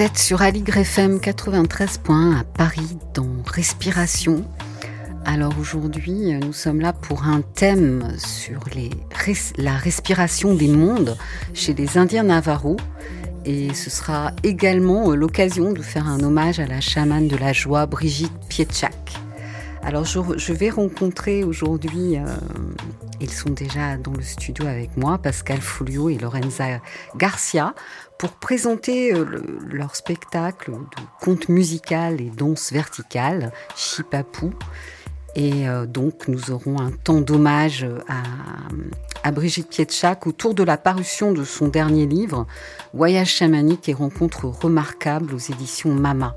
Vous êtes sur Aligre FM 93.1 à Paris dans Respiration. Alors aujourd'hui, nous sommes là pour un thème sur la respiration des mondes chez les Indiens Navarro. Et ce sera également euh, l'occasion de faire un hommage à la chamane de la joie, Brigitte Pietchak. Alors je, vais rencontrer aujourd'hui, euh, ils sont déjà dans le studio avec moi, Pascal Folio et Lorenza Garcia, pour présenter euh, le- leur spectacle de conte musical et danse verticale, Chipapou. Et euh, donc, nous aurons un temps d'hommage à, à Brigitte Pietchak autour de la parution de son dernier livre, Voyage chamanique et rencontres remarquables aux éditions Mama.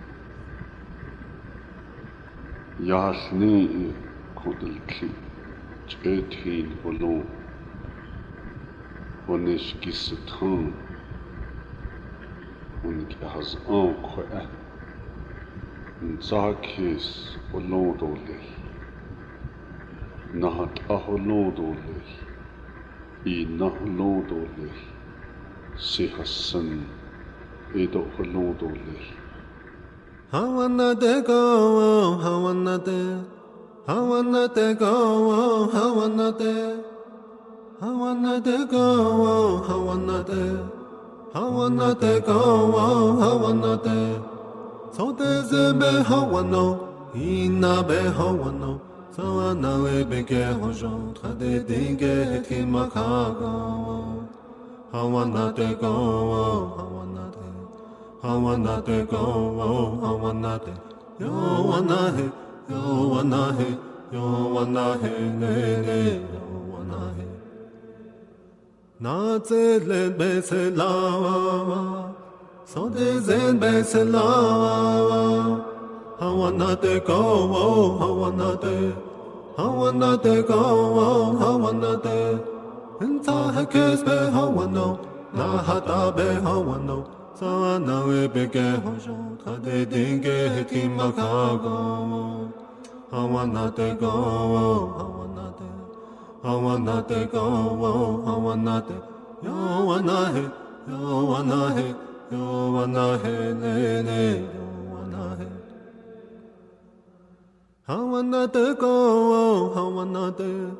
яасны хөдөлгөлт чэтгэл болон онэс гисэтхэн und er has encre nzakis olondolel nahat aholondolel i naholondolel sihassan edo holondolel Havanate go, Havanate. Havanate go, Havanate. Havanate go, Havanate. Havanate go, Havanate. So there's havano, ina be havano. I know a big hojo, trade dingue, timakago. Havanate go, Havanate. I wanna go, I wanna yo wanna yo wanna yo wanna ne ne, yo wanna. Na zele be se la, so de zen be se la. I wanna go, oh, I wanna to, I wanna go, oh, I wanna to. Inta hekes be hawano, na hata be how wanna go, how wanna how wanna go, how wanna go, how wanna go, how wanna go, how wanna go, how wanna go, how wanna go, how wanna go, how wanna go, how wanna how wanna go, how wanna go, how wanna go, how wanna go, how wanna go,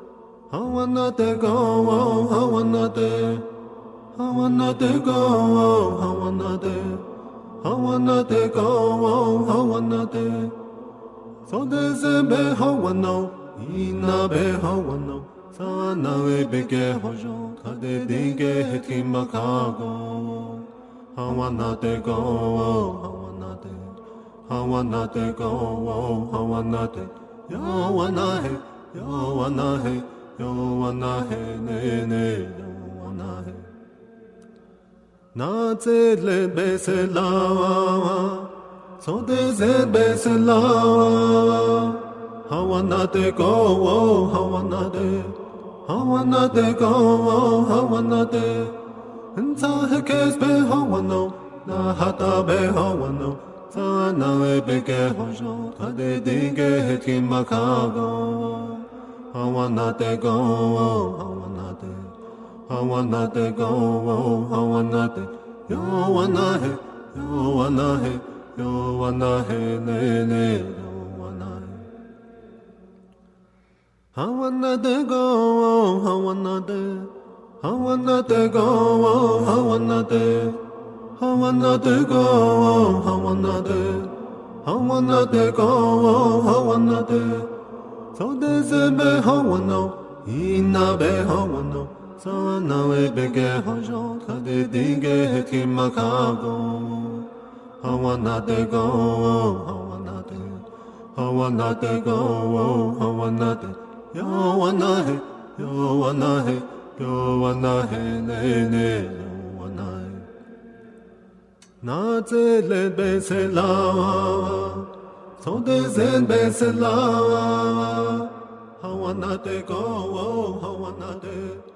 how wanna go, go, how wanna go, how wanna go, I go, I wanna go, I wanna be how ina be how one be ke kade dinge hit him kago. I go, I wanna go, I wanna let. Yo wanna hey, yo wanna hey, yo wanna hey, ne ne. Na zedle beselawa, so de zed beselawa. Hawana de go, hawana de, hawana de go, hawana de. Nza hekes be hawano, na hata be hawano. Sa na we be ke hojo, ka de dinge hetkin makago. Hawana de go, hawana de. Hawana de go, hawana de. I wanna to go, I wanna to, yo wanna he, yo wanna he, yo wana he ne ne yo wana he I wanna de go, I wanna de, I wanna de go, I wanna de, I wanna de go, I wanna de, I wanna de go, I wanna de. So de ze be I wanna, سواناوي بگه هجو تدی دیگه هتی مکاگو هوا ندگو هوا نده هوا ندگو هوا نده یو نده یو نده یو نده نه نه یو نده نازل بسلاوا سوده زن بسلاوا هوا ندگو هوا نده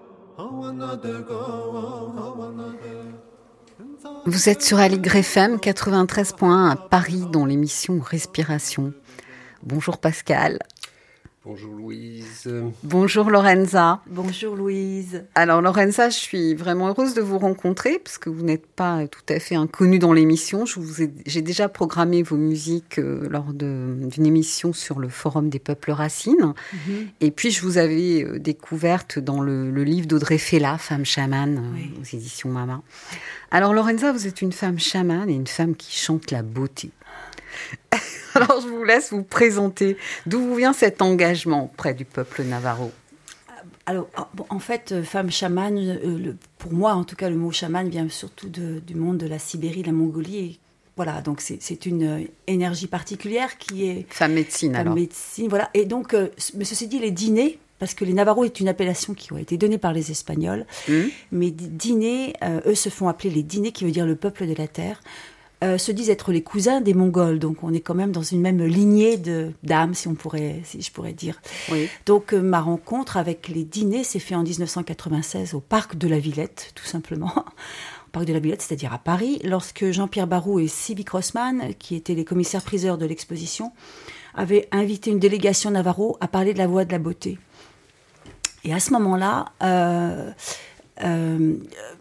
Vous êtes sur Aligre FM 93.1 à Paris dans l'émission Respiration. Bonjour Pascal. Bonjour Louise. Bonjour Lorenza. Bonjour Louise. Alors Lorenza, je suis vraiment heureuse de vous rencontrer parce que vous n'êtes pas tout à fait inconnue dans l'émission. J'ai déjà programmé vos musiques euh, lors d'une émission sur le Forum des peuples racines. Mm -hmm. Et puis je vous avais euh, découverte dans le, le livre d'Audrey Fella, Femme chamane, oui. aux éditions Mama. Alors Lorenza, vous êtes une femme chamane et une femme qui chante la beauté. Alors je vous laisse vous présenter. D'où vient cet engagement auprès du peuple navarro? Alors, en fait, femme chamane, le, pour moi, en tout cas, le mot chamane vient surtout de, du monde de la Sibérie, de la Mongolie. Et voilà, donc c'est une énergie particulière qui est. Femme médecine, femme alors. médecine, voilà. Et donc, euh, mais ceci dit, les dîners, parce que les Navarros est une appellation qui a été donnée par les Espagnols, Mmh. mais dîners, euh, eux se font appeler les dîners, qui veut dire le peuple de la terre. Euh, se disent être les cousins des Mongols, donc on est quand même dans une même lignée de d'âmes, si on pourrait, si je pourrais dire. Oui. Donc euh, ma rencontre avec les dîners s'est fait en 1996 au parc de la Villette, tout simplement, au parc de la Villette, c'est-à-dire à Paris, lorsque Jean-Pierre Barou et Sylvie Crossman, qui étaient les commissaires-priseurs de l'exposition, avaient invité une délégation Navarro à parler de la voie de la beauté. Et à ce moment-là. Euh, euh,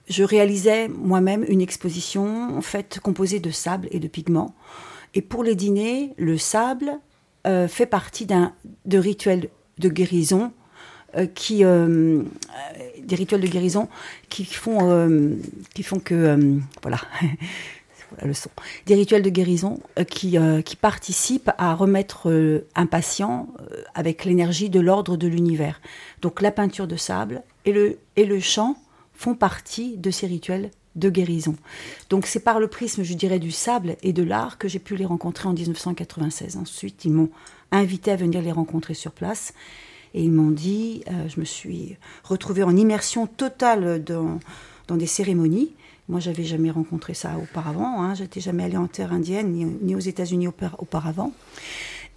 je réalisais moi-même une exposition en fait composée de sable et de pigments. Et pour les dîners, le sable euh, fait partie d'un de rituels de guérison euh, qui des rituels de guérison qui font qui font que voilà. le son. Des rituels de guérison qui, qui participent à remettre un patient avec l'énergie de l'ordre de l'univers. Donc la peinture de sable et le, et le chant font partie de ces rituels de guérison. Donc c'est par le prisme, je dirais, du sable et de l'art que j'ai pu les rencontrer en 1996. Ensuite, ils m'ont invité à venir les rencontrer sur place. Et ils m'ont dit, euh, je me suis retrouvée en immersion totale dans, dans des cérémonies. Moi, j'avais jamais rencontré ça auparavant. Hein. J'étais jamais allée en terre indienne, ni, aux États-Unis auparavant.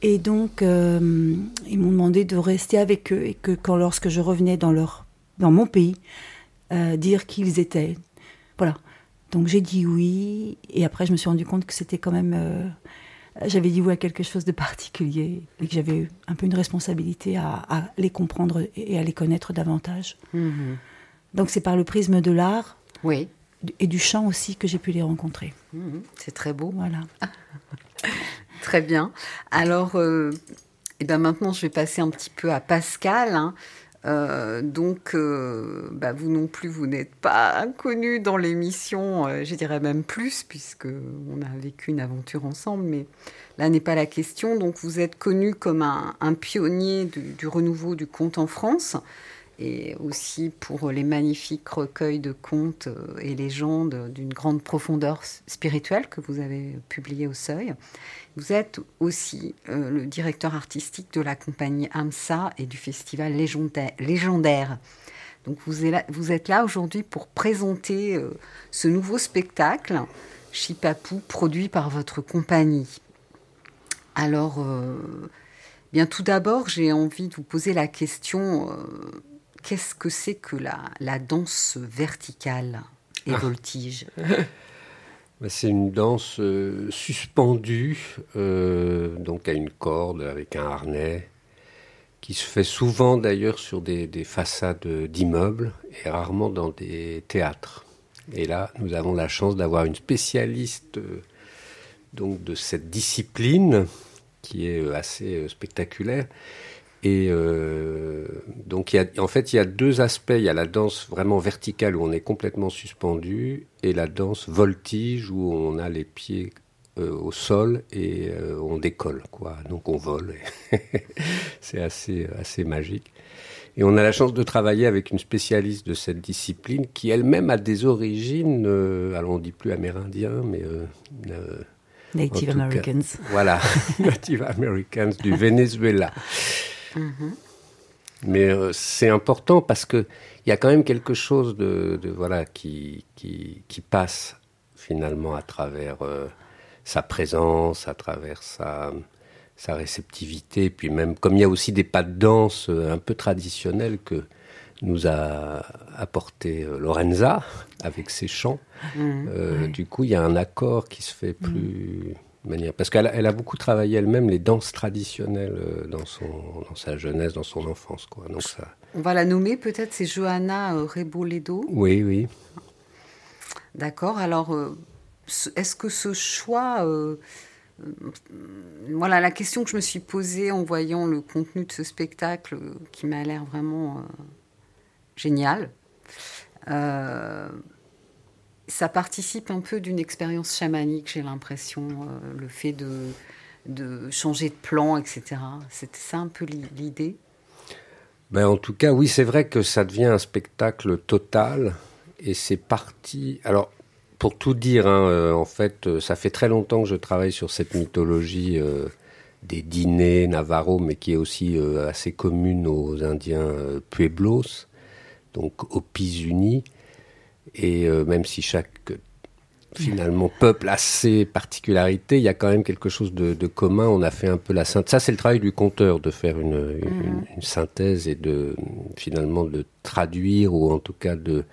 Et donc, euh, ils m'ont demandé de rester avec eux et que quand, lorsque je revenais dans, leur, dans mon pays, euh, dire qui ils étaient. Voilà. Donc j'ai dit oui, et après je me suis rendu compte que c'était quand même. Euh, j'avais dit oui à quelque chose de particulier, et que j'avais un peu une responsabilité à, à, les comprendre et à les connaître davantage. Mmh. Donc c'est par le prisme de l'art oui. et du chant aussi que j'ai pu les rencontrer. Mmh. C'est très beau. Voilà. très bien. Alors, euh, et ben maintenant je vais passer un petit peu à Pascal. Hein. Euh, donc, euh, bah, vous non plus, vous n'êtes pas inconnu dans l'émission, euh, je dirais même plus, puisque on a vécu une aventure ensemble, mais là n'est pas la question. Donc, vous êtes connu comme un, pionnier du, renouveau du conte en France, et aussi pour les magnifiques recueils de contes et légendes d'une grande profondeur spirituelle que vous avez publiés au Seuil. Vous êtes aussi euh, le directeur artistique de la compagnie AMSA et du festival légendaire. Donc vous êtes là, aujourd'hui pour présenter euh, ce nouveau spectacle, Chipapou, produit par votre compagnie. Alors, euh, bien tout d'abord, j'ai envie de vous poser la question, qu'est-ce que c'est que la, la danse verticale et voltige c'est une danse euh, suspendue, euh, donc à une corde avec un harnais, qui se fait souvent d'ailleurs sur des, des façades d'immeubles et rarement dans des théâtres. Et là, nous avons la chance d'avoir une spécialiste donc de cette discipline qui est assez spectaculaire. Et donc, il y a, en fait, il y a deux aspects. Il y a la danse vraiment verticale où on est complètement suspendu, et la danse voltige où on a les pieds au sol et on décolle, quoi. Donc, on vole. C'est assez, assez magique. Et on a la chance de travailler avec une spécialiste de cette discipline qui elle-même a des origines, euh, alors on dit plus amérindien, mais... Euh, euh, Native Americans. voilà, Native Americans du Venezuela. Mhm. Mais c'est important parce que il y a quand même quelque chose de, voilà qui, qui, qui, passe finalement à travers sa présence, à travers sa, sa réceptivité. Puis même, comme il y a aussi des pas de danse euh, un peu traditionnels que nous a apporté euh, Lorenza avec ses chants, mmh, euh, du coup, il y a un accord qui se fait mmh. Manière, parce qu'elle elle a beaucoup travaillé elle-même les danses traditionnelles dans, son, dans sa jeunesse, dans son enfance. Quoi. Donc ça... On va la nommer peut-être, c'est Johanna Reboledo. Oui, oui. D'accord. Alors, est-ce que ce choix euh, voilà la question que je me suis posée en voyant le contenu de ce spectacle euh, qui m'a l'air vraiment euh, génial. Ça participe un peu d'une expérience chamanique, j'ai l'impression, le fait de, changer de plan, etc. C'était ça un peu l'idée? Ben, en tout cas, oui, c'est vrai que ça devient un spectacle total et c'est parti. Alors, pour tout dire, hein, euh, en fait, euh, ça fait très longtemps que je travaille sur cette mythologie euh, des dîners navarro, mais qui est aussi assez commune aux Indiens pueblos, donc aux Pis-Unis. Et même si chaque finalement peuple a ses particularités, il y a quand même quelque chose de, commun. On a fait un peu la synthèse. Ça, c'est le travail du conteur de faire une, une, une, synthèse et de finalement de traduire ou en tout cas de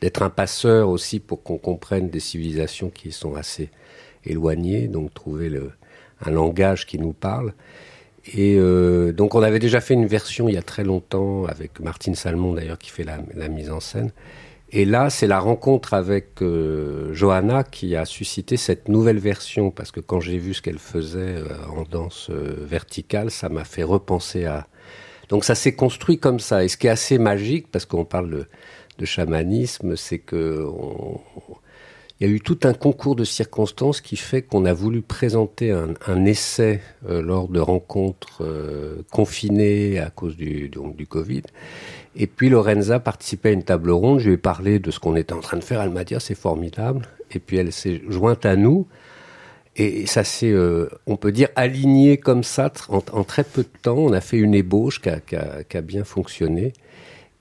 d'être un passeur aussi pour qu'on comprenne des civilisations qui sont assez éloignées, donc trouver le, un langage qui nous parle. Et euh, donc on avait déjà fait une version il y a très longtemps avec Martine Salmon d'ailleurs qui fait la, mise en scène. Et là, c'est la rencontre avec euh, Johanna qui a suscité cette nouvelle version parce que quand j'ai vu ce qu'elle faisait euh, en danse verticale, ça m'a fait repenser à. Donc ça s'est construit comme ça. Et ce qui est assez magique parce qu'on parle de chamanisme, c'est que il y a eu tout un concours de circonstances qui fait qu'on a voulu présenter un, essai euh, lors de rencontres euh, confinées à cause du, donc, du Covid. Et puis Lorenza participait à une table ronde, je lui ai parlé de ce qu'on était en train de faire, elle m'a dit ah, c'est formidable. Et puis elle s'est jointe à nous. Et ça s'est, euh, on peut dire, aligné comme ça en, très peu de temps. On a fait une ébauche qui a, qui a bien fonctionné.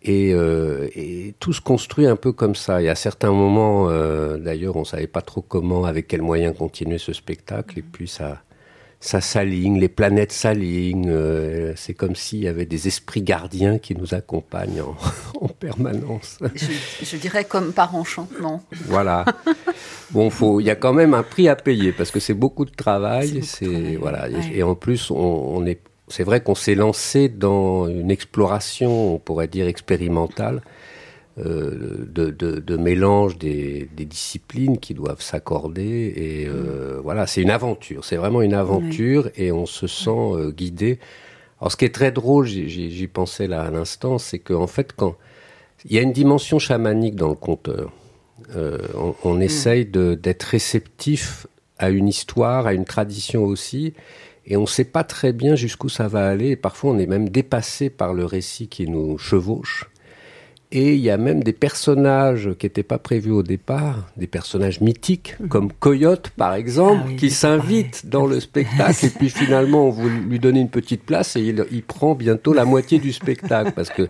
Et, euh, et, tout se construit un peu comme ça. Y a certains moments, euh, d'ailleurs, on savait pas trop comment, avec quels moyens continuer ce spectacle. Et puis ça, ça s'aligne, les planètes s'alignent. Euh, c'est comme s'il y avait des esprits gardiens qui nous accompagnent en, en permanence. Je, je, dirais comme par enchantement. Voilà. Bon, faut, il y a quand même un prix à payer parce que c'est beaucoup de travail. C'est voilà. Et, et, en plus, on, on est c'est vrai qu'on s'est lancé dans une exploration, on pourrait dire expérimentale, euh, de, mélange des, disciplines qui doivent s'accorder. Et euh, mm. voilà, c'est une aventure, c'est vraiment une aventure et on se sent euh, guidé. Alors ce qui est très drôle, j'y pensais là à l'instant, c'est qu'en fait, quand il y a une dimension chamanique dans le conteur, on, mm. essaye d'être réceptif à une histoire, à une tradition aussi, et on ne sait pas très bien jusqu'où ça va aller. Et parfois, on est même dépassé par le récit qui nous chevauche. Et il y a même des personnages qui n'étaient pas prévus au départ, des personnages mythiques, mhm. comme Coyote par exemple, ah qui s'invite dans le spectacle. et puis finalement, on veut lui donner une petite place et il, prend bientôt la moitié du spectacle. Parce que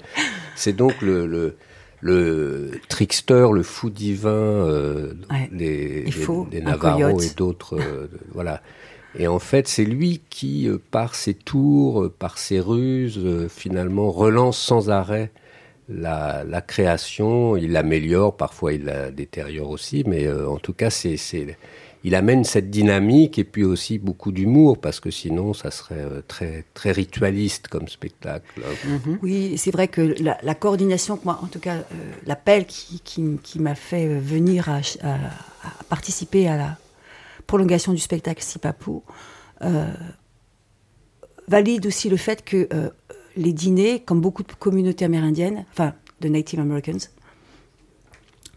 c'est donc le, le, le, trickster, le fou divin euh, des, Navarro et d'autres. Euh, voilà. Et en fait, c'est lui qui, euh, par ses tours, par ses ruses, finalement relance sans arrêt la, création. Il l'améliore, parfois il la détériore aussi, mais en tout cas, c'est, il amène cette dynamique et puis aussi beaucoup d'humour, parce que sinon, ça serait très, très ritualiste comme spectacle. Mhm. Oui, c'est vrai que la, coordination, moi, en tout cas, l'appel qui, m'a fait venir à participer à la prolongation du spectacle Sipapou, valide aussi le fait que les dîners, comme beaucoup de communautés amérindiennes, enfin de Native Americans,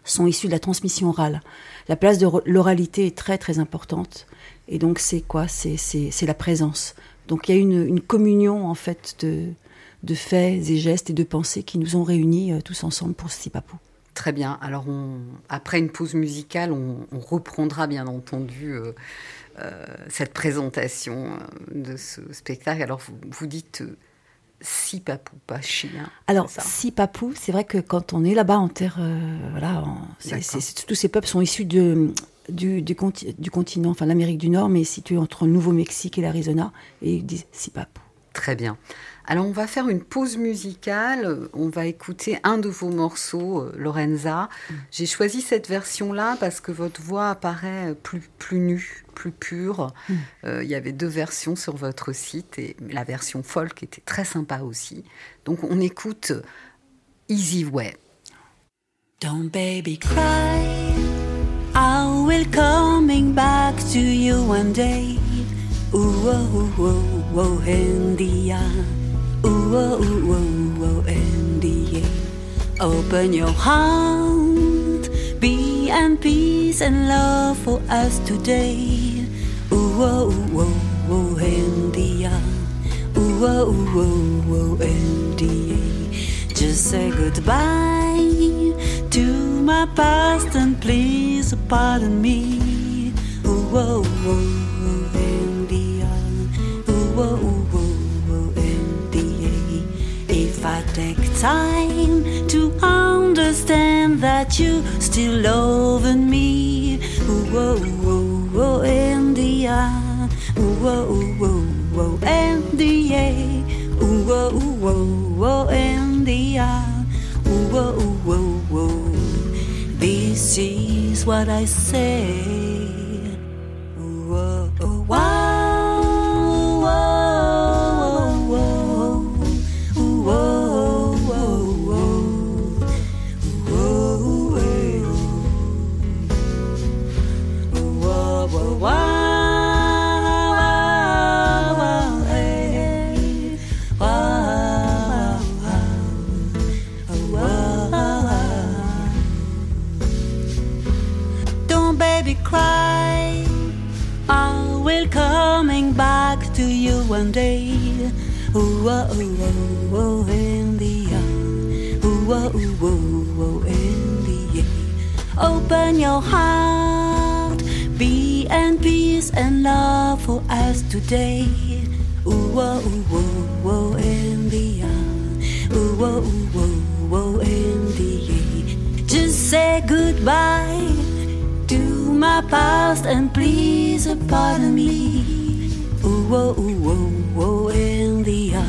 sont issus de la transmission orale. La place de l'oralité est très très importante. Et donc c'est quoi? C'est la présence. Donc il y a une, communion en fait de, de, faits et gestes et de pensées qui nous ont réunis euh, tous ensemble pour Sipapou. Très bien. Alors après une pause musicale, on, reprendra bien entendu euh, euh, cette présentation de ce spectacle. Alors vous, vous dites si papou, pas chien. Alors, si papou, c'est vrai que quand on est là-bas en terre, euh, voilà, tous ces peuples sont issus de, du, du, continent, enfin l'Amérique du Nord, mais situés entre le Nouveau-Mexique et l'Arizona, et ils disent si papou. Très bien. Alors on va faire une pause musicale, on va écouter un de vos morceaux, euh, Lorenza. Mm. J'ai choisi cette version-là parce que votre voix apparaît plus, plus nue, plus pure. Mm. Euh, il y avait deux versions sur votre site et la version folk était très sympa aussi. Donc on écoute Easy Way. Don't baby cry, I will coming back to you one day. Ooh, oh, oh, oh, India. Ooh, oh, oh, oh, India. Open your heart, be and peace and love for us today. Ooh, oh, oh, oh, India. Ooh, oh, oh, oh, India. Just say goodbye to my past and please pardon me. Ooh, oh, oh. time to understand that you still love in me. Whoa, whoa, whoa, oh, oh, in the eye. Whoa, whoa, whoa, oh, in the eye. Ooh, oh, oh. This is what I say. One day. Ooh, oh, oh, oh, in the air. Ooh, oh, oh, oh, in the air. Open your heart, be and peace and love for us today. Ooh, oh, oh, oh, in the air. Ooh, oh, oh, oh, in the air. Just say goodbye to my past and please pardon me whoa, whoa, whoa, in the air.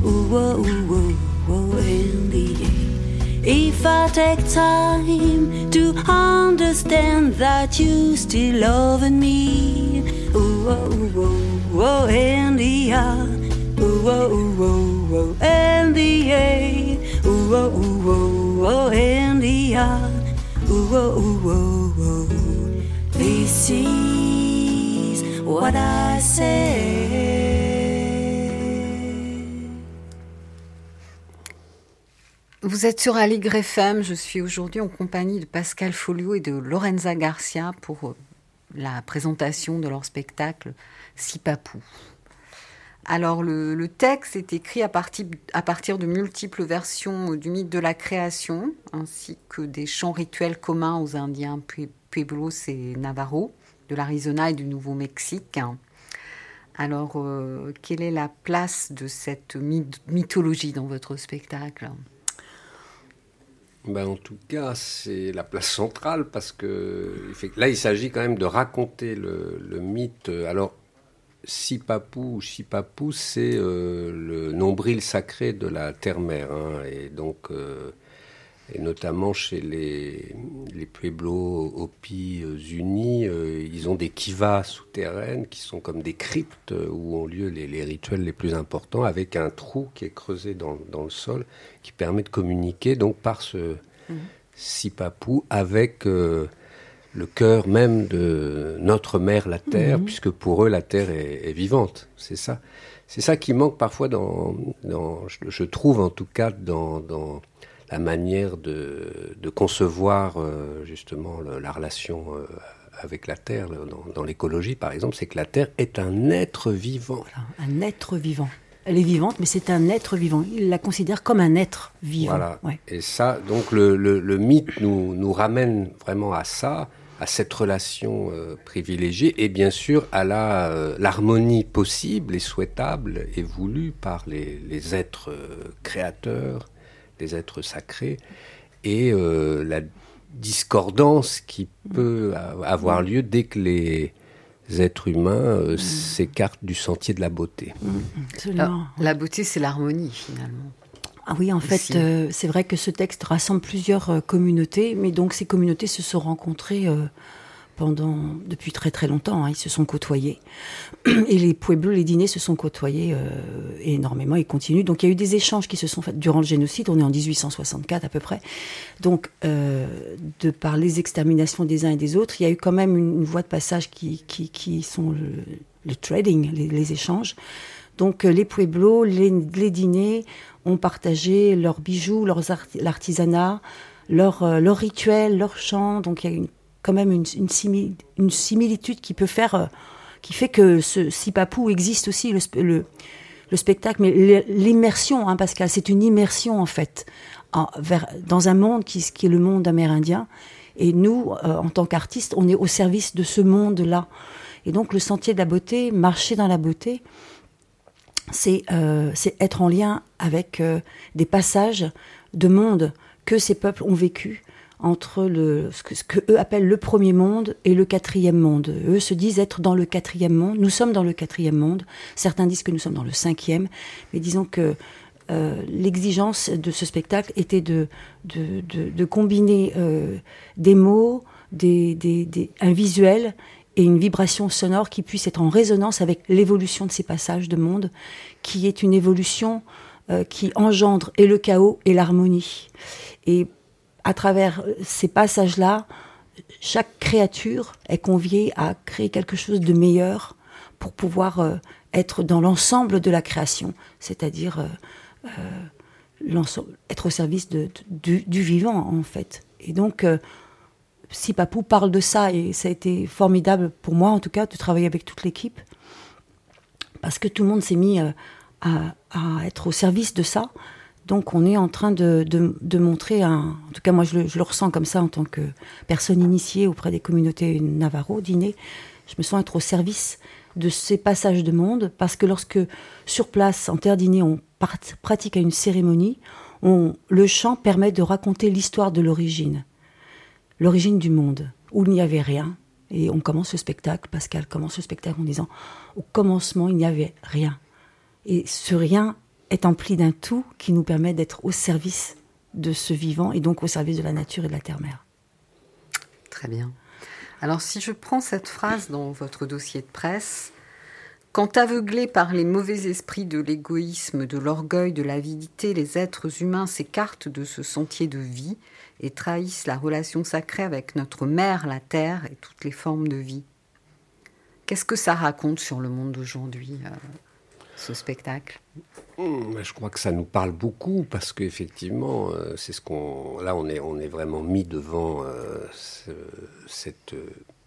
Whoa, whoa, whoa, air. If I take time to understand that you still loving me, whoa, whoa, whoa, in the air. Whoa, whoa, whoa, in the air. Whoa, whoa, whoa, in the air. Whoa, whoa, whoa. This is Vous êtes sur Aligre FM, je suis aujourd'hui en compagnie de Pascal Folio et de Lorenza Garcia pour euh, la présentation de leur spectacle Sipapou. Alors le, texte est écrit à partir, à partir de multiples versions du mythe de la création, ainsi que des chants rituels communs aux Indiens Pueblos et Navarro de l'Arizona et du Nouveau-Mexique. Alors, euh, quelle est la place de cette mythologie dans votre spectacle? Ben, en tout cas, c'est la place centrale parce que là, il s'agit quand même de raconter le, mythe. Alors, Sipapou ou Sipapou, c'est euh, le nombril sacré de la terre-mère. Hein, et donc, euh, et notamment chez les, les Pueblos Hopi unis, euh, ils ont des kivas souterraines qui sont comme des cryptes où ont lieu les, rituels les plus importants, avec un trou qui est creusé dans, dans, le sol, qui permet de communiquer donc par ce mmh. sipapou avec euh, le cœur même de notre mère, la Terre, Mhm. puisque pour eux, la Terre est, est vivante. C'est ça. C'est ça qui manque parfois dans, dans je, je trouve en tout cas, dans, dans la manière de, de concevoir euh, justement le- la relation euh, avec la Terre, dans, dans l'écologie par exemple, c'est que la Terre est un être vivant. Voilà, un être vivant. Elle est vivante, mais c'est un être vivant. Il la considère comme un être vivant. Voilà. Ouais. Et ça, donc le, le- le mythe nous, nous ramène vraiment à ça, à cette relation euh, privilégiée, et bien sûr à la euh, l'harmonie possible et souhaitable et voulue par les, les êtres euh, créateurs, les êtres sacrés, et euh, la discordance qui peut avoir lieu dès que les êtres humains euh, s'écartent du sentier de la beauté. Absolument. Ah, la beauté, c'est l'harmonie finalement. Ah oui, en fait, euh, c'est vrai que ce texte rassemble plusieurs euh, communautés, mais donc ces communautés se sont rencontrées euh, depuis très très longtemps. hein, ils se sont côtoyés et les pueblos, les dîners se sont côtoyés euh, énormément et continuent. Donc il y a eu des échanges qui se sont faits durant le génocide. On est en 1864 à peu près. Donc euh, de par les exterminations des uns et des autres, il y a eu quand même une, voie de passage qui sont le, trading, les, échanges. Donc euh, les pueblos, les, les dîners ont partagé leurs bijoux, leurs art- l'artisanat, leurs leurs rituels, leurs chants. Donc il y a une, quand même une, une, simi- une similitude qui peut faire, euh, qui fait que ce Sipapou existe aussi le, sp- le, le spectacle, mais l'immersion, hein, Pascal, c'est une immersion en fait dans un monde qui, est le monde amérindien. Et nous, euh, en tant qu'artistes, on est au service de ce monde-là. Et donc le sentier de la beauté, marcher dans la beauté, c'est euh, être en lien avec des passages de monde que ces peuples ont vécu entre le, ce, que, ce que eux appellent le premier monde et le quatrième monde. Eux se disent être dans le quatrième monde. Nous sommes dans le quatrième monde. Certains disent que nous sommes dans le cinquième. Mais disons que euh, l'exigence de ce spectacle était de, de, de, de combiner euh, des mots, des, des, des, un visuel et une vibration sonore qui puisse être en résonance avec l'évolution de ces passages de monde, qui est une évolution euh, qui engendre et le chaos et l'harmonie. Et à travers ces passages-là, chaque créature est conviée à créer quelque chose de meilleur pour pouvoir euh, être dans l'ensemble de la création, c'est-à-dire euh, euh, être au service du, vivant, en fait. Et donc, si Papou parle de ça, et ça a été formidable pour moi, en tout cas, de travailler avec toute l'équipe, parce que tout le monde s'est mis à, être au service de ça. Donc on est en train de, de, montrer, un, en tout cas moi je le, je le, ressens comme ça en tant que personne initiée auprès des communautés Navarro, dîner, je me sens être au service de ces passages de monde, parce que lorsque sur place, en terre dîner, on part, pratique à une cérémonie, on, le chant permet de raconter l'histoire de l'origine, l'origine du monde, où il n'y avait rien. Et on commence le spectacle, Pascal commence le spectacle en disant, au commencement, il n'y avait rien. Et ce rien est empli d'un tout qui nous permet d'être au service de ce vivant et donc au service de la nature et de la terre-mère. Très bien. Alors si je prends cette phrase dans votre dossier de presse, quand aveuglés par les mauvais esprits de l'égoïsme, de l'orgueil, de l'avidité, les êtres humains s'écartent de ce sentier de vie et trahissent la relation sacrée avec notre mère, la terre et toutes les formes de vie. Qu'est-ce que ça raconte sur le monde d'aujourd'hui euh, ce spectacle Mmh, Je crois que ça nous parle beaucoup parce qu'effectivement, euh, c'est ce qu'on. Là, on est, on est vraiment mis devant euh, ce, cette euh,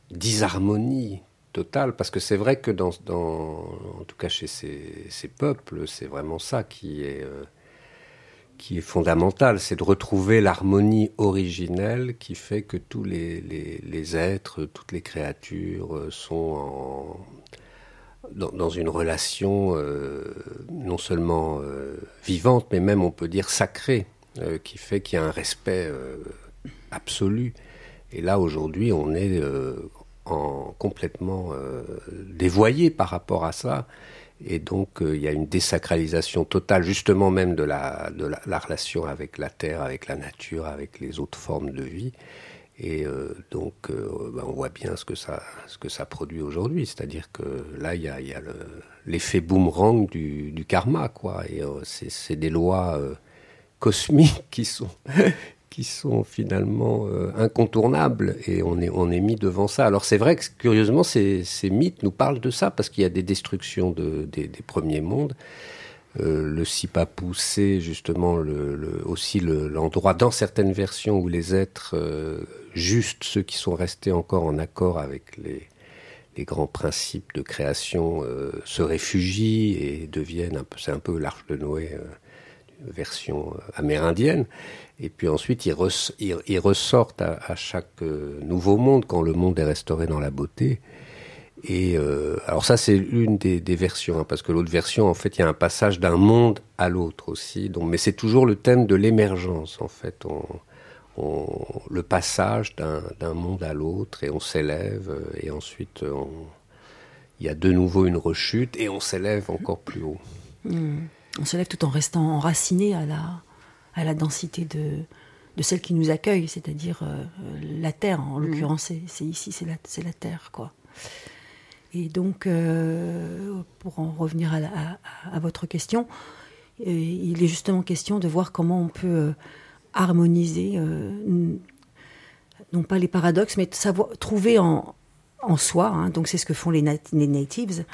disharmonie totale parce que c'est vrai que dans, dans, en tout cas chez ces, ces peuples, c'est vraiment ça qui est qui est fondamental, c'est de retrouver l'harmonie originelle qui fait que tous les, les, les êtres, toutes les créatures sont en dans, une relation euh, non seulement euh, vivante, mais même on peut dire sacrée, euh, qui fait qu'il y a un respect absolu. Et là, aujourd'hui, on est en, complètement dévoyé par rapport à ça. Et donc, il y a une désacralisation totale, justement même de, la, relation avec la terre, avec la nature, avec les autres formes de vie. Et euh, donc, euh, ben on voit bien ce que ça, ce que ça produit aujourd'hui. C'est-à-dire que là, il y a, y a l'effet le, boomerang du, karma, quoi. Et euh, c'est des lois cosmiques qui sont, qui sont finalement incontournables et on est, on est mis devant ça. Alors c'est vrai que curieusement ces, mythes nous parlent de ça parce qu'il y a des destructions de, des, premiers mondes. Le Sipapou, c'est justement le, le, aussi l'endroit dans certaines versions où les êtres, juste ceux qui sont restés encore en accord avec les, grands principes de création, euh, se réfugient et deviennent un peu, c'est un peu l'arche de Noé version amérindienne. Et puis ensuite, ils, res, ils, ils ressortent à, chaque euh, nouveau monde quand le monde est restauré dans la beauté. Et euh, alors ça, c'est une des, des versions, hein, parce que l'autre version, en fait, il y a un passage d'un monde à l'autre aussi. Donc, mais c'est toujours le thème de l'émergence, en fait. On, on, le passage d'un monde à l'autre, et on s'élève, et ensuite, on, il y a de nouveau une rechute, et on s'élève encore plus haut. Mmh. On s'élève tout en restant enraciné à la, à la densité de, de celle qui nous accueille, c'est-à-dire euh, la terre. En mmh. l'occurrence, c'est ici, c'est la, la terre, quoi. Et donc, euh, pour en revenir à, la, à, à, votre question, euh, il est justement question de voir comment on peut euh, harmoniser, euh, non pas les paradoxes, mais savoir, trouver en, en soi, hein, donc c'est ce que font les, nat les natives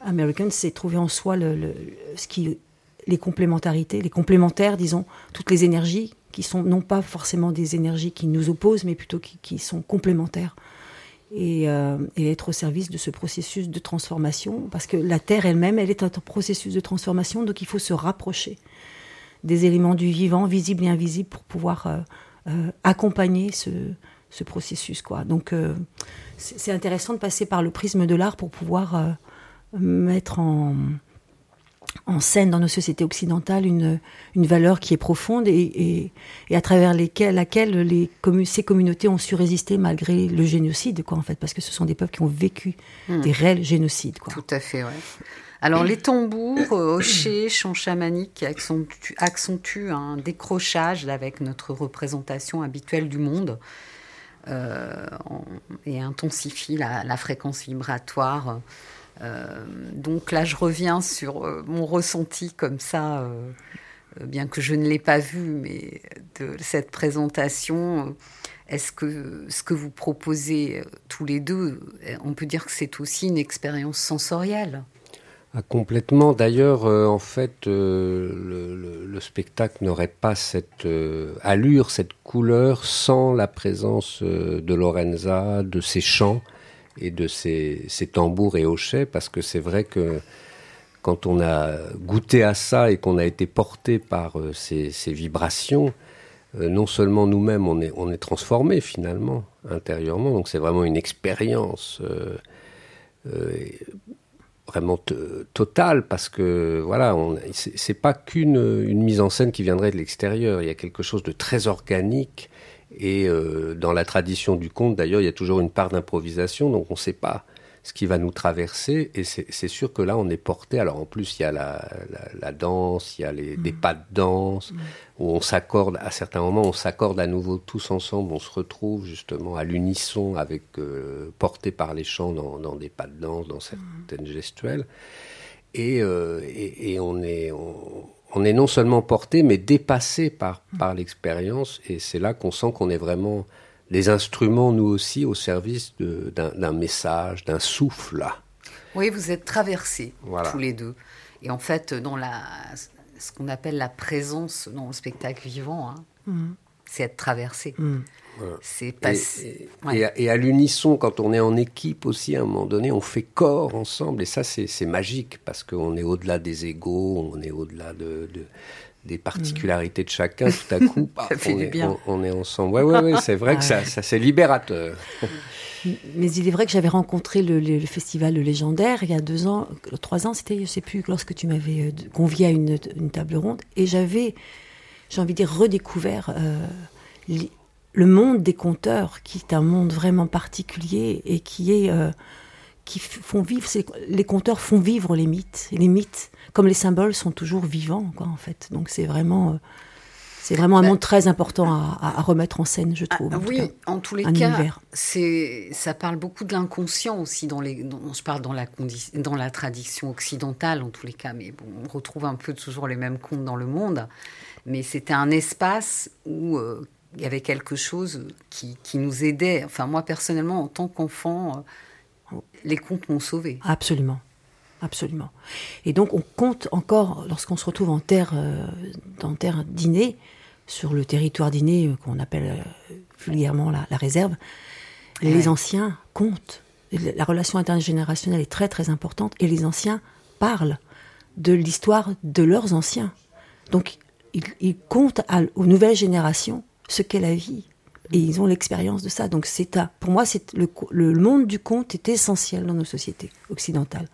americans, c'est trouver en soi le, ce qui les complémentarités, les complémentaires, disons, toutes les énergies qui sont non pas forcément des énergies qui nous opposent, mais plutôt qui, qui sont complémentaires. Et, euh, et, être au service de ce processus de transformation, parce que la Terre elle-même, elle est un processus de transformation, donc il faut se rapprocher des éléments du vivant, visibles et invisibles, pour pouvoir euh, euh, accompagner ce, ce, processus. Quoi. Donc euh, c'est intéressant de passer par le prisme de l'art pour pouvoir mettre en en scène dans nos sociétés occidentales une, une valeur qui est profonde et, et, et à travers lesquelles, laquelle les commun ces communautés ont su résister malgré le génocide, quoi, en fait, parce que ce sont des peuples qui ont vécu mmh. des réels génocides. Quoi. Tout à fait, ouais. Alors les tambours, euh, hochets, chants chamaniques qui accentuent, un décrochage avec notre représentation habituelle du monde euh, et intensifient la, fréquence vibratoire. Euh, donc là, je reviens sur mon ressenti comme ça, bien que je ne l'ai pas vu, mais de cette présentation. Est-ce que ce que vous proposez tous les deux, on peut dire que c'est aussi une expérience sensorielle ah, Complètement. D'ailleurs, euh, en fait, euh, le, le, le, spectacle n'aurait pas cette euh, allure, cette couleur sans la présence de Lorenza, de ses chants et de ces tambours et hochets, parce que c'est vrai que quand on a goûté à ça et qu'on a été porté par ces, vibrations, non seulement nous-mêmes on est, on est transformé finalement intérieurement, donc c'est vraiment une expérience vraiment totale parce que voilà, c'est pas qu'une une mise en scène qui viendrait de l'extérieur, il y a quelque chose de très organique Et euh, dans la tradition du conte, d'ailleurs, il y a toujours une part d'improvisation, donc on ne sait pas ce qui va nous traverser. Et c'est sûr que là, on est porté. Alors en plus, il y a la, la, la danse, il y a les, mmh. des pas de danse, mmh. où on s'accorde, à certains moments, on s'accorde à nouveau tous ensemble, on se retrouve justement à l'unisson, avec euh, porté par les chants dans, dans des pas de danse, dans certaines mmh. gestuelles. Et, euh, et, et on est. On, on est non seulement porté, mais dépassé par, par l'expérience. Et c'est là qu'on sent qu'on est vraiment les instruments, nous aussi, au service d'un message, d'un souffle. Oui, vous êtes traversés voilà. tous les deux. Et en fait, dans la, ce qu'on appelle la présence dans le spectacle vivant, hein, mmh. c'est être traversé. Mmh. Voilà. C'est pas... et, et, ouais. et, à, à l'unisson, quand on est en équipe aussi, à un moment donné, on fait corps ensemble. Et ça, c'est magique parce qu'on est au-delà des égaux, on est au-delà de, de, des particularités de chacun. Tout à coup, bah, on, est, on, on, est, ensemble. Ouais, ouais, ouais c'est vrai que ça, ça c'est libérateur. Mais il est vrai que j'avais rencontré le, le, le, festival le légendaire il y a deux ans, trois ans, c'était, je sais plus, lorsque tu m'avais euh, convié à une, une, table ronde, et j'avais, j'ai envie de dire, redécouvert euh, le monde des conteurs, qui est un monde vraiment particulier et qui est euh, qui font vivre les conteurs font vivre les mythes les mythes comme les symboles sont toujours vivants quoi en fait donc c'est vraiment euh, c'est vraiment un bah, monde très important à, à, remettre en scène, je trouve. Ah, en oui, cas, en tous les cas, c'est ça parle beaucoup de l'inconscient aussi dans les. Dans, je parle dans la dans la tradition occidentale en tous les cas, mais bon, on retrouve un peu toujours les mêmes contes dans le monde. Mais c'était un espace où euh, il y avait quelque chose qui, qui nous aidait. Enfin, moi, personnellement, en tant qu'enfant, euh, les contes m'ont sauvé. Absolument. Absolument. Et donc, on compte encore, lorsqu'on se retrouve en terre, euh, en terre dîner, sur le territoire dîner euh, qu'on appelle euh, vulgairement la, la réserve, les Ouais. anciens comptent. La relation intergénérationnelle est très très importante et les anciens parlent de l'histoire de leurs anciens. Donc, ils, ils comptent à- aux nouvelles générations ce qu'est la vie. Et ils ont l'expérience de ça. Donc, c'est pour moi, c'est le, le monde du conte est essentiel dans nos sociétés occidentales.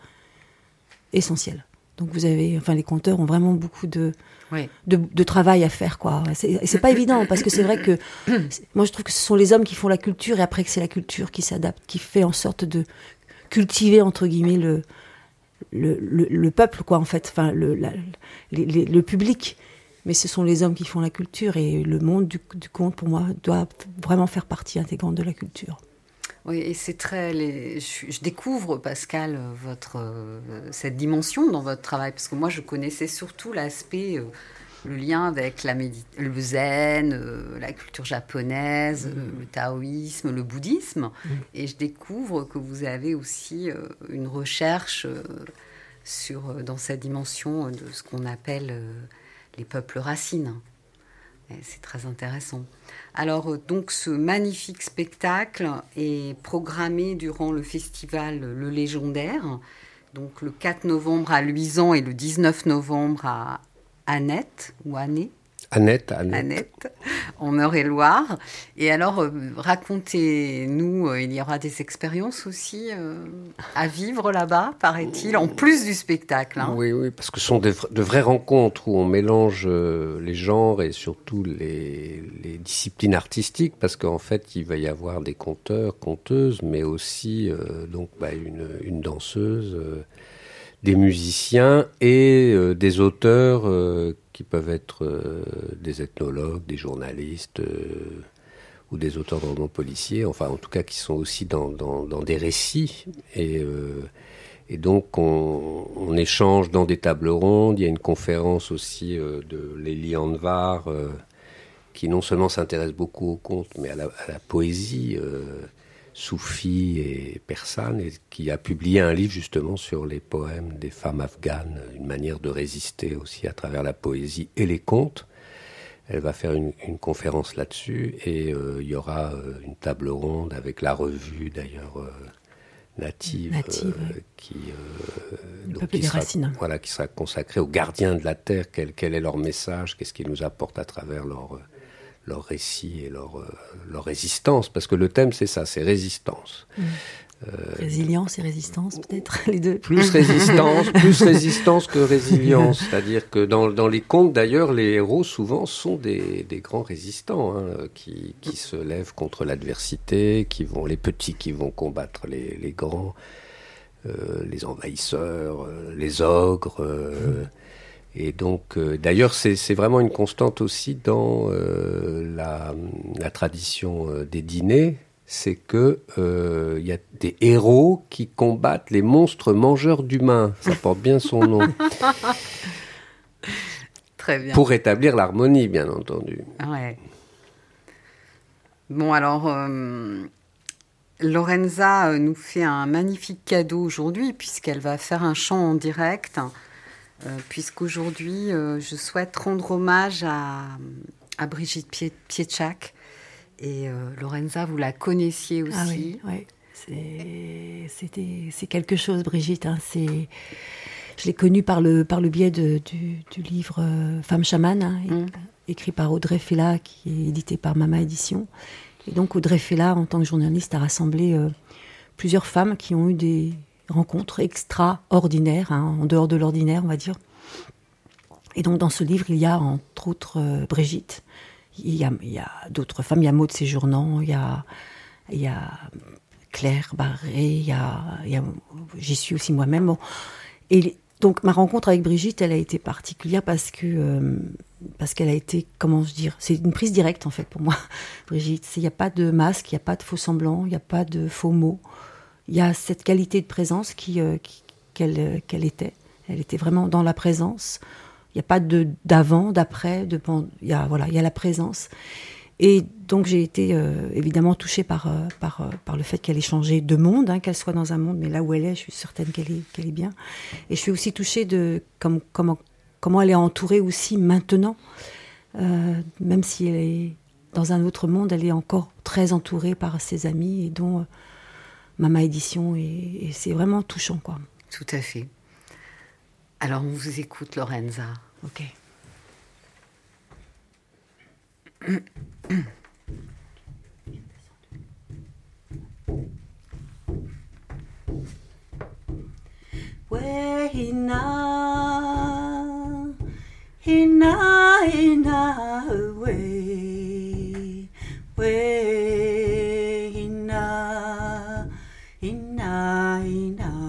Essentiel. Donc, vous avez, enfin, les conteurs ont vraiment beaucoup de, Oui. de, de travail à faire, quoi. C'est- Et c'est pas évident parce que c'est vrai que moi je trouve que ce sont les hommes qui font la culture et après que c'est la culture qui s'adapte, qui fait en sorte de cultiver entre guillemets le le, le, le peuple, quoi, en fait, enfin le la- les- les- le public. Mais ce sont les hommes qui font la culture et le monde du, du conte, pour moi, doit vraiment faire partie intégrante de la culture. Oui, et c'est très. les- Je, je découvre, Pascal, votre, euh, cette dimension dans votre travail, parce que moi, je connaissais surtout l'aspect, euh, le lien avec la le zen, euh, la culture japonaise, euh, le taoïsme, le bouddhisme. Et je découvre que vous avez aussi une recherche sur, dans cette dimension de ce qu'on appelle les peuples racines. C'est très intéressant. Alors, euh, donc, ce magnifique spectacle est programmé durant le festival Le Légendaire, donc le 4 novembre à Luisan et le 19 novembre à Annette, ou Année, Annette, Annette. Annette, en Eure-et-Loire. Et alors, euh, racontez-nous, euh, il y aura des expériences aussi euh, à vivre là-bas, paraît-il, en plus du spectacle. hein. Oui, oui, parce que ce sont de, vra- de vraies rencontres où on mélange les genres et surtout les, les disciplines artistiques, parce qu'en fait, il va y avoir des conteurs, conteuses, mais aussi donc bah, une, une danseuse, des musiciens et euh, des auteurs euh, qui peuvent être euh, des ethnologues, des journalistes. euh, ou des auteurs de romans policiers, enfin en tout cas qui sont aussi dans, des récits. Et, euh, donc on, échange dans des tables rondes. Il y a une conférence aussi de Lélie Anvar qui non seulement s'intéresse beaucoup aux contes, mais à la, poésie soufie et persane, et qui a publié un livre justement sur les poèmes des femmes afghanes, une manière de résister aussi à travers la poésie et les contes. Elle va faire une, une conférence là-dessus et euh, il y aura euh, une table ronde avec la revue d'ailleurs euh, native, qui, donc, sera. Voilà, qui sera consacrée aux gardiens de la terre. Quel, quel est leur message? Qu'est-ce qu'ils nous apportent à travers leur, leur récit et leur, euh, leur résistance Parce que le thème, c'est ça, c'est résistance. Résilience et résistance, peut-être, les deux. Plus résistance, plus résistance que résilience. C'est-à-dire que dans, dans les contes, d'ailleurs, les héros souvent sont des, des grands résistants hein, qui, qui se lèvent contre l'adversité, qui vont les petits qui vont combattre les, les grands, euh, les envahisseurs, euh, les ogres. euh, et donc, euh, d'ailleurs, c'est vraiment une constante aussi dans euh, la, la tradition euh, des dîners, c'est que il y a des héros qui combattent les monstres mangeurs d'humains. Ça porte bien son nom. Très bien. Pour rétablir l'harmonie, bien entendu. Ouais. Bon, alors, Lorenza nous fait un magnifique cadeau aujourd'hui, puisqu'elle va faire un chant en direct. Euh, Puisqu'aujourd'hui, euh, je souhaite rendre hommage à, à Brigitte Pie- Pietschak. Et euh, Lorenza, vous la connaissiez aussi. Ah oui, ouais. C'est- quelque chose, Brigitte. hein. C'est, je l'ai connue par le, par le biais de- du, du livre euh, Femme chamane, hein, Mm. écrit par Audrey Fella, qui est édité par Mama Édition. Et donc Audrey Fella, en tant que journaliste, a rassemblé euh, plusieurs femmes qui ont eu des rencontres extraordinaires, hein, en dehors de l'ordinaire, on va dire. Et donc dans ce livre, il y a entre autres euh, Brigitte. Il y a, d'autres femmes, il y a Maud Séjournant, il y a, il y a Claire Barré, il y a, j'y suis aussi moi-même. Et donc ma rencontre avec Brigitte, elle a été particulière parce que euh, parce qu'elle a été, comment je dire, c'est une prise directe en fait pour moi, Brigitte. Il n'y a pas de masque, il n'y a pas de faux semblants, il n'y a pas de faux mots. Il y a cette qualité de présence qui, euh, qu'elle euh, qu'elle était. Elle était vraiment dans la présence. Il n'y a pas de d'avant, d'après, de il y a voilà, il y a la présence. Et donc j'ai été euh, évidemment touchée par, par, par le fait qu'elle ait changé de monde, hein, qu'elle soit dans un monde, mais là où elle est, je suis certaine qu'elle est, qu'elle est bien. Et je suis aussi touchée de comme, comment, comment elle est entourée aussi maintenant, même si elle est dans un autre monde, elle est encore très entourée par ses amis et dont Mama Édition, et, et c'est vraiment touchant, quoi. Tout à fait. Alors on vous écoute, Lorenza. Ok. Hina, hina, we, wehina, hina,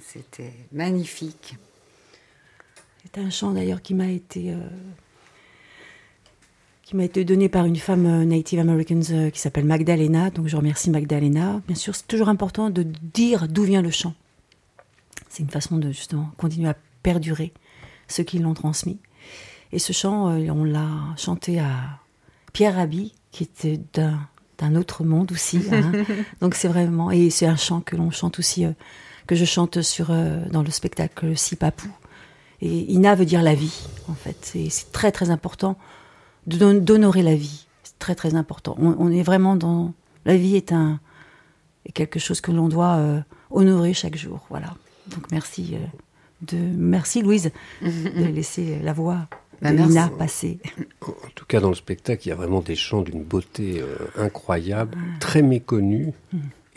C'était magnifique. C'est un chant d'ailleurs qui m'a été euh, qui m'a été donné par une femme euh, Native American euh, qui s'appelle Magdalena. Donc je remercie Magdalena. Bien sûr, c'est toujours important de dire d'où vient le chant. C'est une façon de justement continuer à perdurer ceux qui l'ont transmis. Et ce chant, euh, on l'a chanté à Pierre Rabhi, qui était d'un d'un autre monde aussi. hein. Donc c'est vraiment et c'est un chant que l'on chante aussi que je chante sur euh, dans le spectacle Sipapou. Et Ina veut dire la vie, en fait. Et c'est très, très important d'honorer la vie. C'est très, très important. On, on est vraiment dans. La vie est, un, est quelque chose que l'on doit euh, honorer chaque jour. Voilà. Donc merci. euh, de, merci, Louise, de laisser la voix Bah, de merci. Ina passer. En tout cas, dans le spectacle, il y a vraiment des chants d'une beauté euh, incroyable, très méconnus.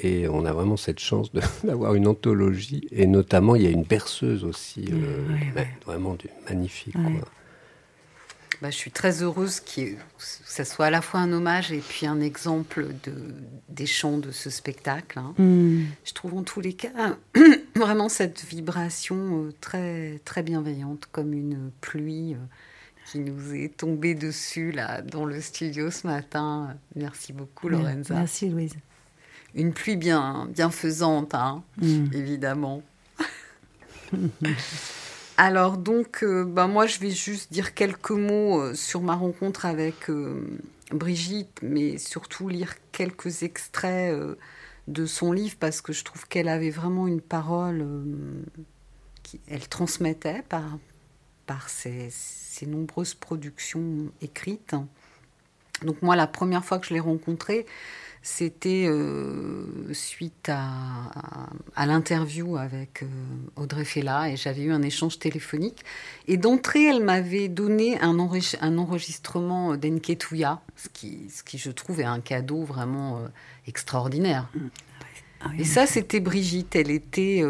Et on a vraiment cette chance d'avoir une anthologie. Et notamment, il y a une berceuse aussi, euh, ouais, vraiment du, magnifique. Ouais. quoi. Bah, je suis très heureuse que ça soit à la fois un hommage et puis un exemple de, des chants de ce spectacle. hein. Hmm. Je trouve en tous les cas vraiment cette vibration euh, très, très bienveillante, comme une pluie euh, qui nous est tombée dessus là, dans le studio ce matin. Merci beaucoup, Lorenza. Merci, Louise. Une pluie bien, bienfaisante, hein, Hmm. évidemment. Alors donc, euh, ben moi je vais juste dire quelques mots euh, sur ma rencontre avec euh, Brigitte, mais surtout lire quelques extraits de son livre parce que je trouve qu'elle avait vraiment une parole, euh, qui, elle transmettait par, par ses, ses nombreuses productions écrites. Donc moi, la première fois que je l'ai rencontrée, c'était euh, suite à, à, à l'interview avec euh, Audrey Fella et j'avais eu un échange téléphonique. Et d'entrée, elle m'avait donné un, enri- un enregistrement d'Enketuya, ce qui, ce qui, je trouve, est un cadeau vraiment euh, extraordinaire. Ah oui, Et ça, c'était Brigitte. Elle était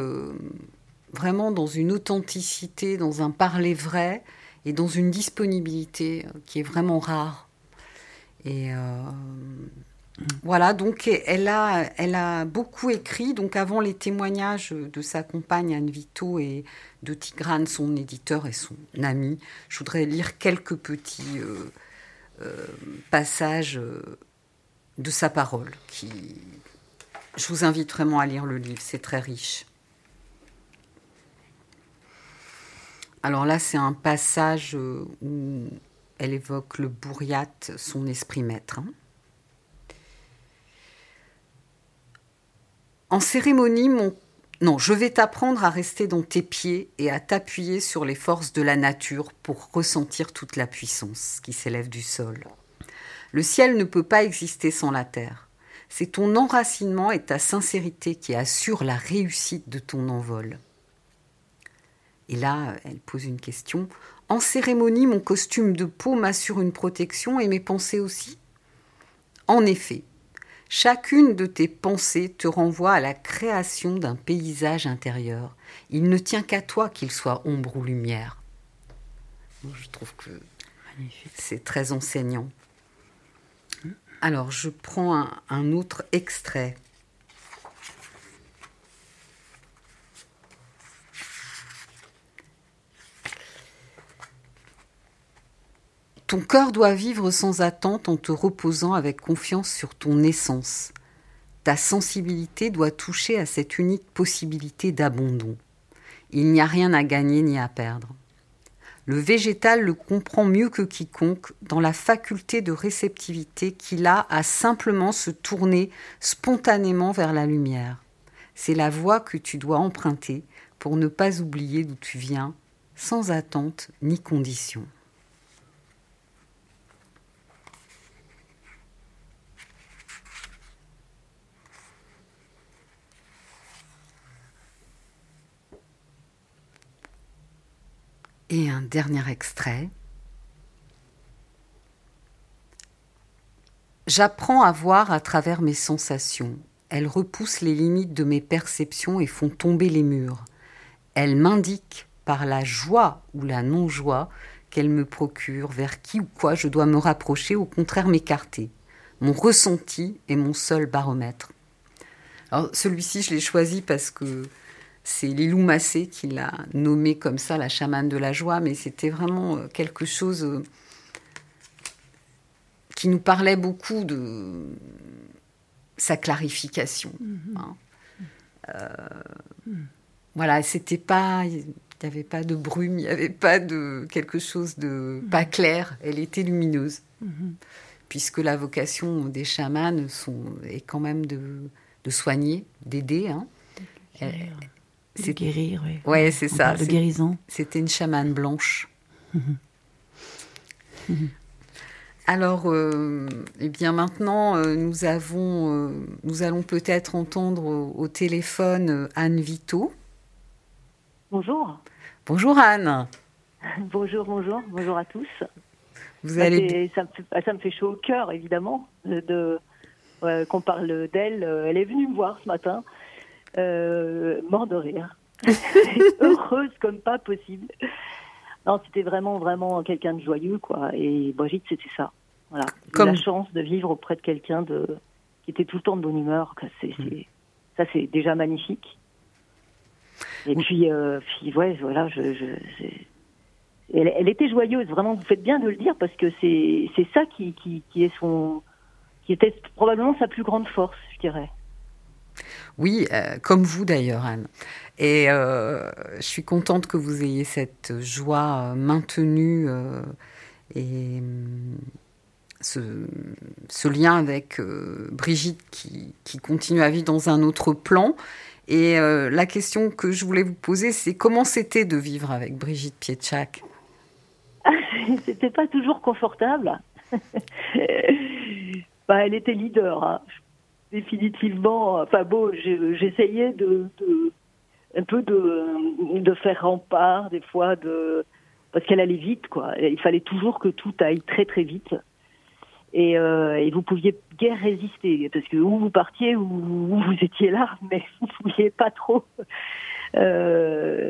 vraiment dans une authenticité, dans un parler vrai et dans une disponibilité qui est vraiment rare. Et, euh, Voilà, donc elle a, elle a beaucoup écrit. Donc avant les témoignages de sa compagne Anne Vito et de Tigrane, son éditeur et son ami, je voudrais lire quelques petits euh, euh, passages euh, de sa parole. Qui, je vous invite vraiment à lire le livre, c'est très riche. Alors là, c'est un passage où elle évoque le bourriat, son esprit maître. Hein. En cérémonie, mon... Non, je vais t'apprendre à rester dans tes pieds et à t'appuyer sur les forces de la nature pour ressentir toute la puissance qui s'élève du sol. Le ciel ne peut pas exister sans la terre. C'est ton enracinement et ta sincérité qui assurent la réussite de ton envol. Et là, elle pose une question. En cérémonie, mon costume de peau m'assure une protection et mes pensées aussi? En effet, Chacune de tes pensées te renvoie à la création d'un paysage intérieur. Il ne tient qu'à toi qu'il soit ombre ou lumière. Je trouve que c'est très enseignant. Alors, je prends un, un autre extrait. Ton cœur doit vivre sans attente en te reposant avec confiance sur ton essence. Ta sensibilité doit toucher à cette unique possibilité d'abandon. Il n'y a rien à gagner ni à perdre. Le végétal le comprend mieux que quiconque dans la faculté de réceptivité qu'il a à simplement se tourner spontanément vers la lumière. C'est la voie que tu dois emprunter pour ne pas oublier d'où tu viens, sans attente ni condition. Et un dernier extrait. J'apprends à voir à travers mes sensations. Elles repoussent les limites de mes perceptions et font tomber les murs. Elles m'indiquent par la joie ou la non-joie qu'elles me procurent, vers qui ou quoi je dois me rapprocher, au contraire m'écarter. Mon ressenti est mon seul baromètre. Alors celui-ci, je l'ai choisi parce que c'est Lilou Massé qui l'a nommé comme ça, la chamane de la joie, mais c'était vraiment euh, quelque chose euh, qui nous parlait beaucoup de sa clarification. Mm-hmm. Hein. Euh, voilà, c'était pas, il n'y avait pas de brume, il n'y avait pas de quelque chose de mm-hmm. pas clair. Elle était lumineuse, puisque la vocation des chamanes sont, est quand même de, soigner, d'aider. Hein. C'est guérir, oui. Ouais, c'est ça. De guérison. C'était une chamane blanche. Alors, euh, eh bien maintenant, euh, nous avons, euh, nous allons peut-être entendre au, téléphone Anne Vito. Bonjour. Bonjour Anne. bonjour, bonjour, bonjour à tous. Vous allez. Ça me, fait, ça me fait chaud au cœur, évidemment, de, qu'on parle d'elle. Elle est venue me voir ce matin euh, mort de rire. Heureuse comme pas possible. Non, c'était vraiment, vraiment quelqu'un de joyeux, quoi. Et Brigitte, c'était ça. Voilà. Comme... la chance de vivre auprès de quelqu'un de qui était tout le temps de bonne humeur. C'est, mm. Ça, c'est déjà magnifique. Et puis, euh, puis, ouais, voilà, je, je elle, elle, était joyeuse. Vraiment, vous faites bien de le dire parce que c'est, c'est ça qui, qui, qui est son, qui était probablement sa plus grande force, je dirais. Oui, euh, comme vous d'ailleurs, Anne. Et euh, je suis contente que vous ayez cette joie euh, maintenue et ce, lien avec Brigitte qui, continue à vivre dans un autre plan. Et la question que je voulais vous poser, c'est comment c'était de vivre avec Brigitte Pietchak C'était pas toujours confortable. bah, elle était leader. Hein définitivement, enfin bon, j'essayais de, un peu de, faire rempart des fois de parce qu'elle allait vite quoi. Il fallait toujours que tout aille très très vite. Et, euh, et vous pouviez guère résister parce que où vous partiez ou vous étiez là, mais vous pouviez pas trop. Euh,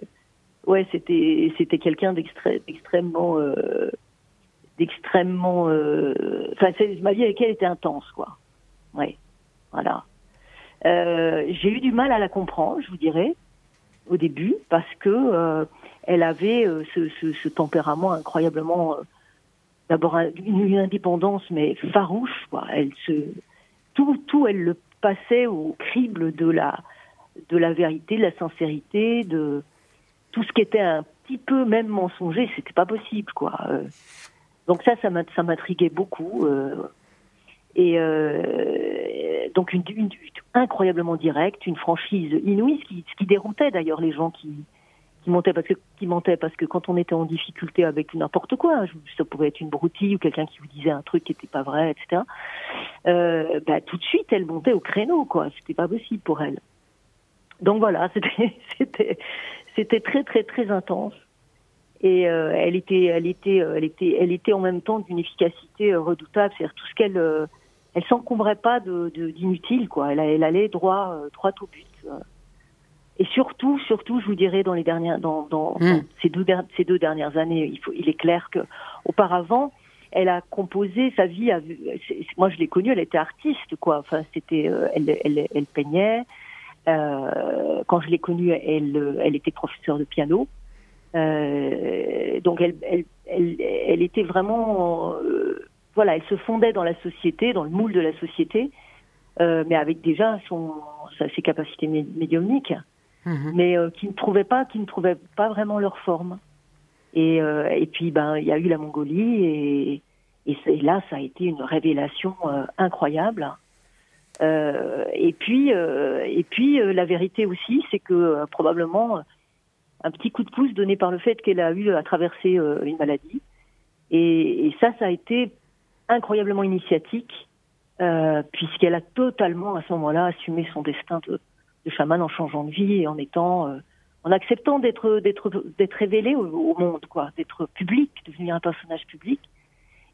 ouais, c'était c'était quelqu'un d'extrêmement euh, d'extrêmement. Enfin, ma vie avec elle était intense quoi Oui, voilà. Euh, j'ai eu du mal à la comprendre, je vous dirais, au début, parce que euh, elle avait euh, ce, tempérament incroyablement, d'abord une, indépendance mais farouche. Elle se, tout, tout, elle le passait au crible de la, de la vérité, de la sincérité, de tout ce qui était un petit peu même mensonger, c'était pas possible, quoi. Donc ça, ça m'intriguait beaucoup. Euh, et euh, donc une, une, incroyablement directe, une franchise inouïe, ce qui, ce déroutait d'ailleurs les gens qui, montaient parce que qui mentaient parce que quand on était en difficulté avec n'importe quoi, hein, ça pouvait être une broutille ou quelqu'un qui vous disait un truc qui n'était pas vrai, etc. Euh, bah, tout de suite, elle montait au créneau, quoi. C'était pas possible pour elle. Donc voilà, c'était très très très intense et euh, elle était elle était elle était elle était en même temps d'une efficacité redoutable, c'est-à-dire tout ce qu'elle euh, elle s'encombrait pas de d'inutile quoi. Elle, elle allait droit droit au but. Et surtout, surtout, je vous dirais dans les dernières, dans, dans, mmh. dans ces deux ces deux dernières années, il faut, il est clair que auparavant, elle a composé sa vie. À, moi, je l'ai connue, elle était artiste, quoi. Enfin, c'était, euh, elle, elle, elle, peignait. Euh, quand je l'ai connue, elle, elle était professeure de piano. Euh, donc, elle, elle, elle, elle, était vraiment, euh, voilà, elle se fondait dans la société, dans le moule de la société, euh, mais avec déjà son, ses capacités médiumniques, mmh. mais qui ne trouvaient pas, qui ne trouvaient pas vraiment leur forme. Et, euh, et puis, ben, il y a eu la Mongolie et, et là, ça a été une révélation euh, incroyable. Euh, et puis, euh, et puis la vérité aussi, c'est que probablement un petit coup de pouce donné par le fait qu'elle a eu à traverser une maladie. Et, et, ça, ça a été incroyablement initiatique, puisqu'elle a totalement à ce moment-là assumé son destin de, de en changeant de vie et en étant en acceptant d'être d'être d'être révélée au, au, monde, quoi, d'être public, devenir un personnage public.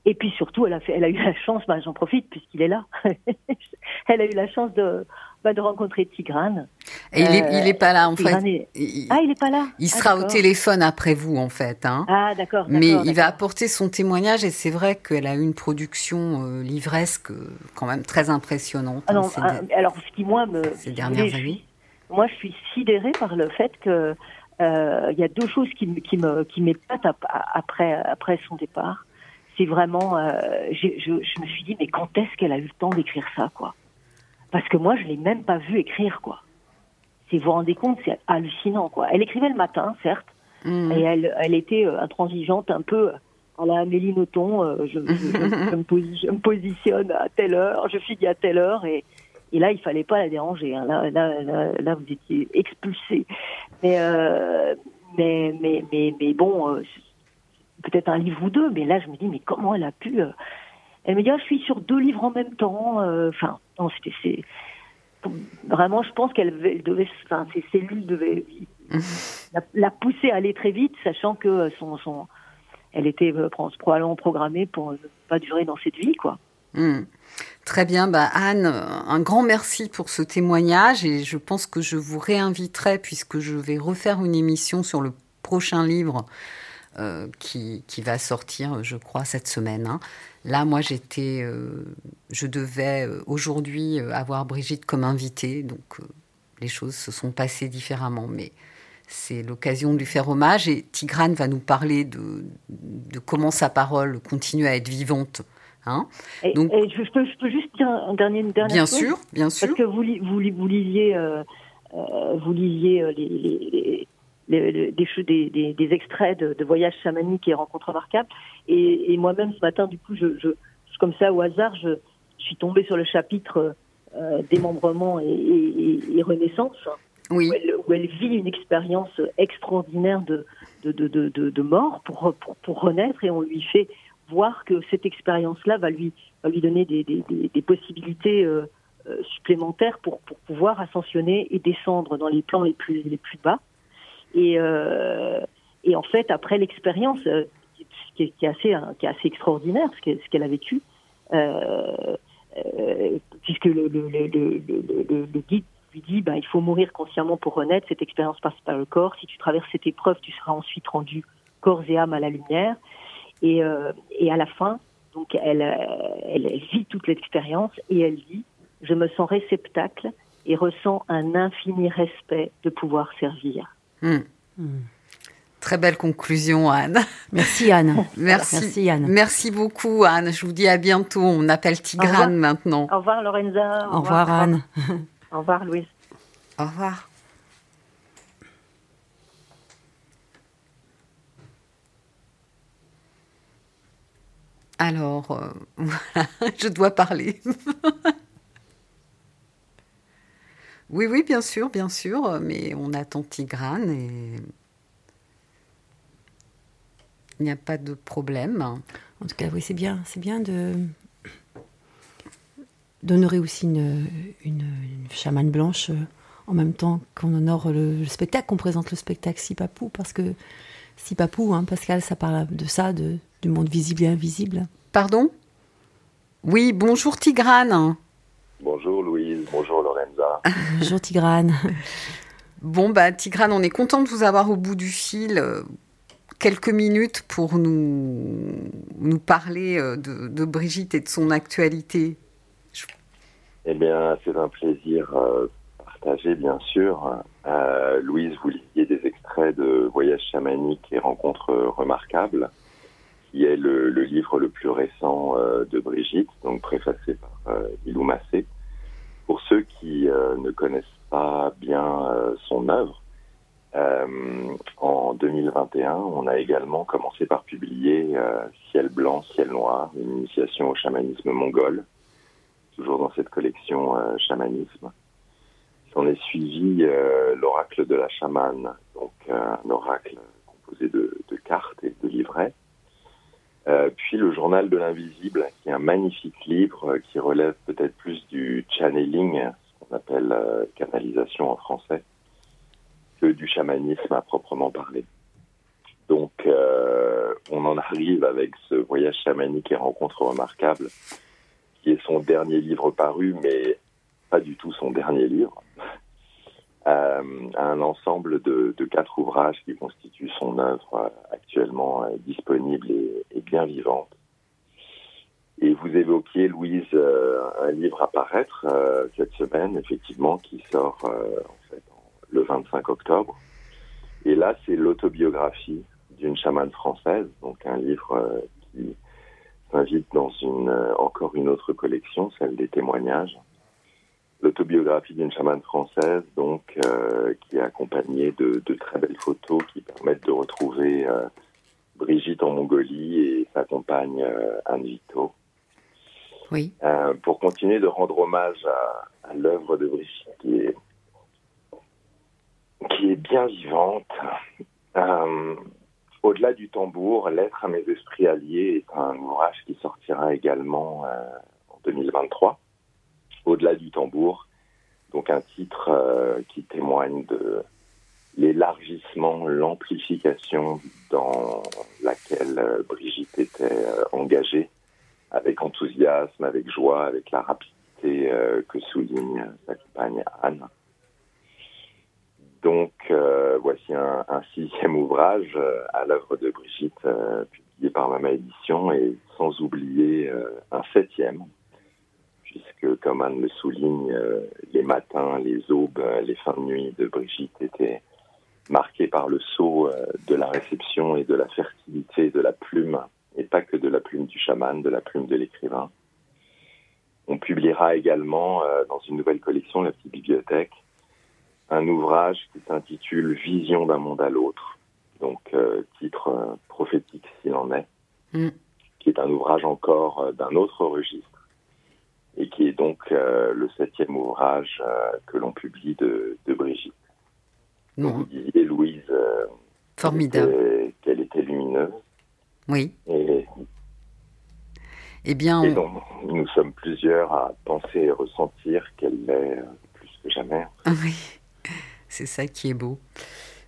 Et puis surtout, elle a fait, elle a eu la chance, bah, j'en profite puisqu'il est là. elle a eu la chance de bah, de rencontrer Tigrane. Et il est, il est pas là en fait. Est... Il, ah, il est pas là. Il ah, sera au téléphone après vous en fait. Hein. Ah d'accord. Mais il va apporter son témoignage et c'est vrai qu'elle a eu une production euh, livresque euh, quand même très impressionnante. Ah non, hein, alors ce qui moi me ces dernières années moi, je suis sidérée par le fait que euh, il y a deux choses qui, qui me qui m'épatent après après son départ. C'est vraiment, euh, je, je me suis dit mais quand est-ce qu'elle a eu le temps d'écrire ça quoi? Parce que moi, je l'ai même pas vu écrire quoi. Si vous vous rendez compte, c'est hallucinant quoi. Elle écrivait le matin, certes, mmh. et elle elle était euh, intransigeante un peu à la Amélie Nothomb. Euh, je, me positionne, à telle heure, je finis à telle heure et et là, il fallait pas la déranger. Hein. Là, là, là, là, vous étiez expulsé. Mais, euh, mais, mais, mais, mais bon, peut-être un livre ou deux. Mais là, je me dis, mais comment elle a pu euh... Elle me dit, ah, je suis sur deux livres en même temps. Euh, enfin, c'était, vraiment, je pense qu'elle devait, enfin, ses cellules devaient la, pousser à aller très vite, sachant que son, son, elle était euh, probablement programmée pour ne pas durer dans cette vie, quoi. Mmh. Très bien, bah Anne, un grand merci pour ce témoignage et je pense que je vous réinviterai puisque je vais refaire une émission sur le prochain livre euh, qui, qui, va sortir, je crois, cette semaine. Hein. Là, moi, j'étais, euh, je devais euh, aujourd'hui avoir Brigitte comme invitée, donc euh, les choses se sont passées différemment, mais c'est l'occasion de lui faire hommage et Tigrane va nous parler de, de comment sa parole continue à être vivante Hein et, Donc, et je, peux, je, peux, juste dire un dernier, une dernière bien chose sûr, bien sûr. Parce que vous, vous, vous lisiez, vous lisiez les, les, les, les des, des, des, extraits de, de voyages chamaniques et rencontres remarquables. Et, et moi-même, ce matin, du coup, je, je, comme ça, au hasard, je, je suis tombée sur le chapitre euh, démembrement et, et, et, renaissance. Oui. Où, elle, où elle vit une expérience extraordinaire de, de, de, de, de mort pour, pour, pour renaître et on lui fait voir que cette expérience-là va lui, va lui donner des, des, des, des possibilités euh, euh, supplémentaires pour, pour pouvoir ascensionner et descendre dans les plans les plus, les plus bas. Et, euh, et en fait, après l'expérience, euh, qui, qui, est assez, qui est assez extraordinaire, ce qu'elle, a vécu, euh, euh, puisque le, le, le, le, le guide lui dit bah, il faut mourir consciemment pour renaître, cette expérience passe par le corps, si tu traverses cette épreuve, tu seras ensuite rendu corps et âme à la lumière. Et, euh, et à la fin, donc elle, elle, elle vit toute l'expérience et elle dit je me sens réceptacle et ressens un infini respect de pouvoir servir. Hmm. Très belle conclusion, Anne. Merci Anne. Merci. Merci Anne. Merci beaucoup, Anne. Je vous dis à bientôt. On appelle Tigrane maintenant. Au revoir Lorenza. Au revoir Anne. Au revoir Louise. Au revoir. Alors, euh, voilà, je dois parler. Oui, oui, bien sûr, bien sûr, mais on attend Tigrane et il n'y a pas de problème. En tout cas, oui, c'est bien, c'est bien de d'honorer aussi une, une, une chamane blanche euh, en même temps qu'on honore le, le spectacle, qu'on présente le spectacle Sipapou, parce que Sipapou, hein, Pascal, ça parle de ça, de, du monde visible et invisible. Pardon? Oui, bonjour Tigrane. Bonjour Louise, bonjour Lorenza. Bonjour Tigrane. Bon, bah, Tigrane, on est content de vous avoir au bout du fil. euh, Quelques minutes pour nous, nous parler euh, de, de Brigitte et de son actualité. Eh bien, c'est un plaisir euh, partagé, bien sûr. Euh, Louise, vous lisiez des extraits de Voyage chamanique et Rencontres remarquables, qui est le, livre le plus récent euh, de Brigitte, donc préfacé par euh, Ilou Massé. Pour ceux qui euh, ne connaissent pas bien euh, son œuvre, en 2021, on a également commencé par publier Ciel blanc, ciel noir, une initiation au chamanisme mongol, toujours dans cette collection chamanisme. On est suivi l'oracle de la chamane, donc un oracle composé de cartes et de livrets. Euh, puis le journal de l'invisible, qui est un magnifique livre euh, qui relève peut-être plus du channeling, ce qu'on appelle euh, canalisation en français, que du chamanisme à proprement parler. Donc on en arrive avec ce voyage chamanique et rencontre remarquable, qui est son dernier livre paru, mais pas du tout son dernier livre, euh, un ensemble de, quatre ouvrages qui constituent son œuvre euh, actuellement euh, disponible et, bien vivante. Et vous évoquiez, Louise, un livre à paraître cette semaine, effectivement, qui sort le 25 octobre. Et là, c'est l'autobiographie d'une chamane française, donc un livre qui s'invite dans une encore une autre collection, celle des témoignages. L'autobiographie d'une chamane française, donc, euh, qui est accompagnée de, de très belles photos qui permettent de retrouver euh, Brigitte en Mongolie et sa compagne euh, Anne Vito. Oui. Pour continuer de rendre hommage à, à l'œuvre de Brigitte qui est, qui est bien vivante. Au-delà du tambour, Lettre à mes esprits alliés est un ouvrage qui sortira également en 2023. Au-delà du tambour, donc un titre euh, qui témoigne de l'élargissement, l'amplification dans laquelle euh, Brigitte était euh, engagée. Avec enthousiasme, avec joie, avec la rapidité que souligne sa compagne Anne. Donc voici un, un sixième ouvrage à l'œuvre de Brigitte, publié par Mama Édition, et sans oublier un septième, puisque comme Anne le souligne, euh, les matins, les aubes, euh, les fins de nuit de Brigitte étaient marqués par le sceau euh, de la réception et de la fertilité de la plume et pas que de la plume du chaman, de la plume de l'écrivain. On publiera également dans une nouvelle collection, la petite bibliothèque, un ouvrage qui s'intitule Vision d'un monde à l'autre, donc euh, titre euh, prophétique s'il en est, Mm. qui est un ouvrage encore euh, d'un autre registre et qui est donc euh, le septième ouvrage euh, que l'on publie de, de Brigitte. Vous Bon, disiez, Louise, euh, formidable. qu'elle était- lumineuse. Oui. Et Eh bien, Et on- donc, nous sommes plusieurs à penser et ressentir qu'elle l'est plus que jamais. Ah Oui, c'est ça qui est beau.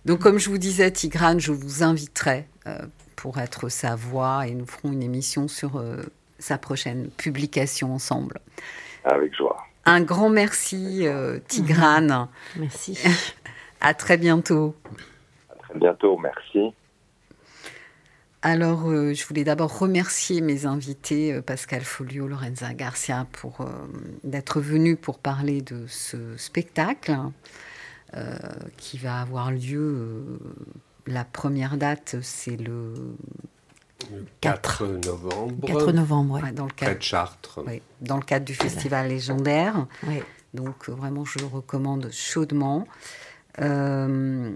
Donc, comme je vous disais, Tigrane, je vous inviterai pour être sa voix et nous ferons une émission sur sa prochaine publication ensemble. Avec joie. Un grand merci, euh, Tigrane. Merci. À très bientôt. À très bientôt. Merci. Alors, euh, je voulais d'abord remercier mes invités, euh, Pascal Folio, Lorenza Garcia, pour euh, d'être venus pour parler de ce spectacle euh, qui va avoir lieu. euh, la première date, c'est le Le 4 novembre, 4 novembre, ouais. ouais, dans le près cadre, de Chartres. ouais, dans le cadre du festival légendaire. Ouais. Donc euh, vraiment, je le recommande chaudement. Euh,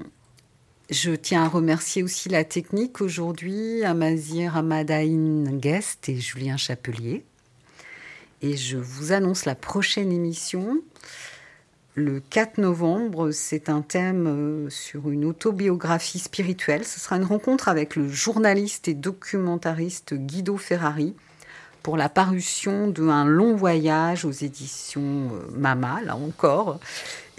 je tiens à remercier aussi la technique aujourd'hui, Amazir Amadaïn Guest et Julien Chapelier. Et je vous annonce la prochaine émission. Le 4 novembre, c'est un thème euh, sur une autobiographie spirituelle. Ce sera une rencontre avec le journaliste et documentariste Guido Ferrari pour la parution d'un long voyage aux éditions euh, Mama, là encore.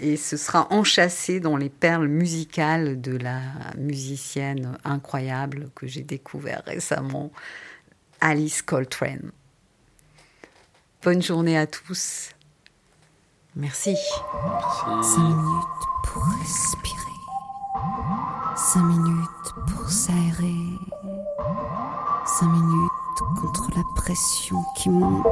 Et ce sera enchâssé dans les perles musicales de la musicienne incroyable que j'ai découvert récemment, Alice Coltrane. Bonne journée à tous. Merci. Merci. 5 minutes pour respirer. Cinq minutes pour s'aérer. Cinq minutes contre la pression qui monte.